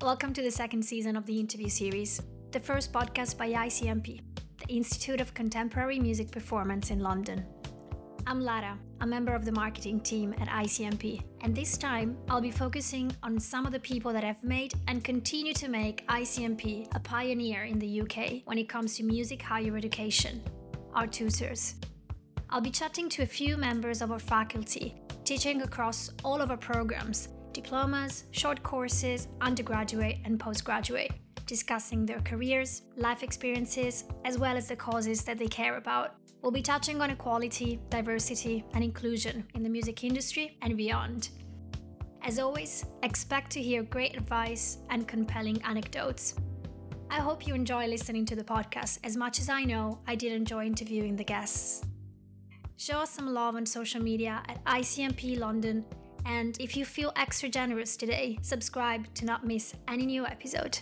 Welcome to the second season of the interview series, the first podcast by ICMP, the Institute of Contemporary Music Performance in London. I'm Lara, a member of the marketing team at ICMP, and this time I'll be focusing on some of the people that have made and continue to make ICMP a pioneer in the UK when it comes to music higher education, our tutors. I'll be chatting to a few members of our faculty, teaching across all of our programs diplomas, short courses, undergraduate, and postgraduate, discussing their careers, life experiences, as well as the causes that they care about. We'll be touching on equality, diversity, and inclusion in the music industry and beyond. As always, expect to hear great advice and compelling anecdotes. I hope you enjoy listening to the podcast as much as I know I did enjoy interviewing the guests. Show us some love on social media at ICMP London and if you feel extra generous today, subscribe to not miss any new episode.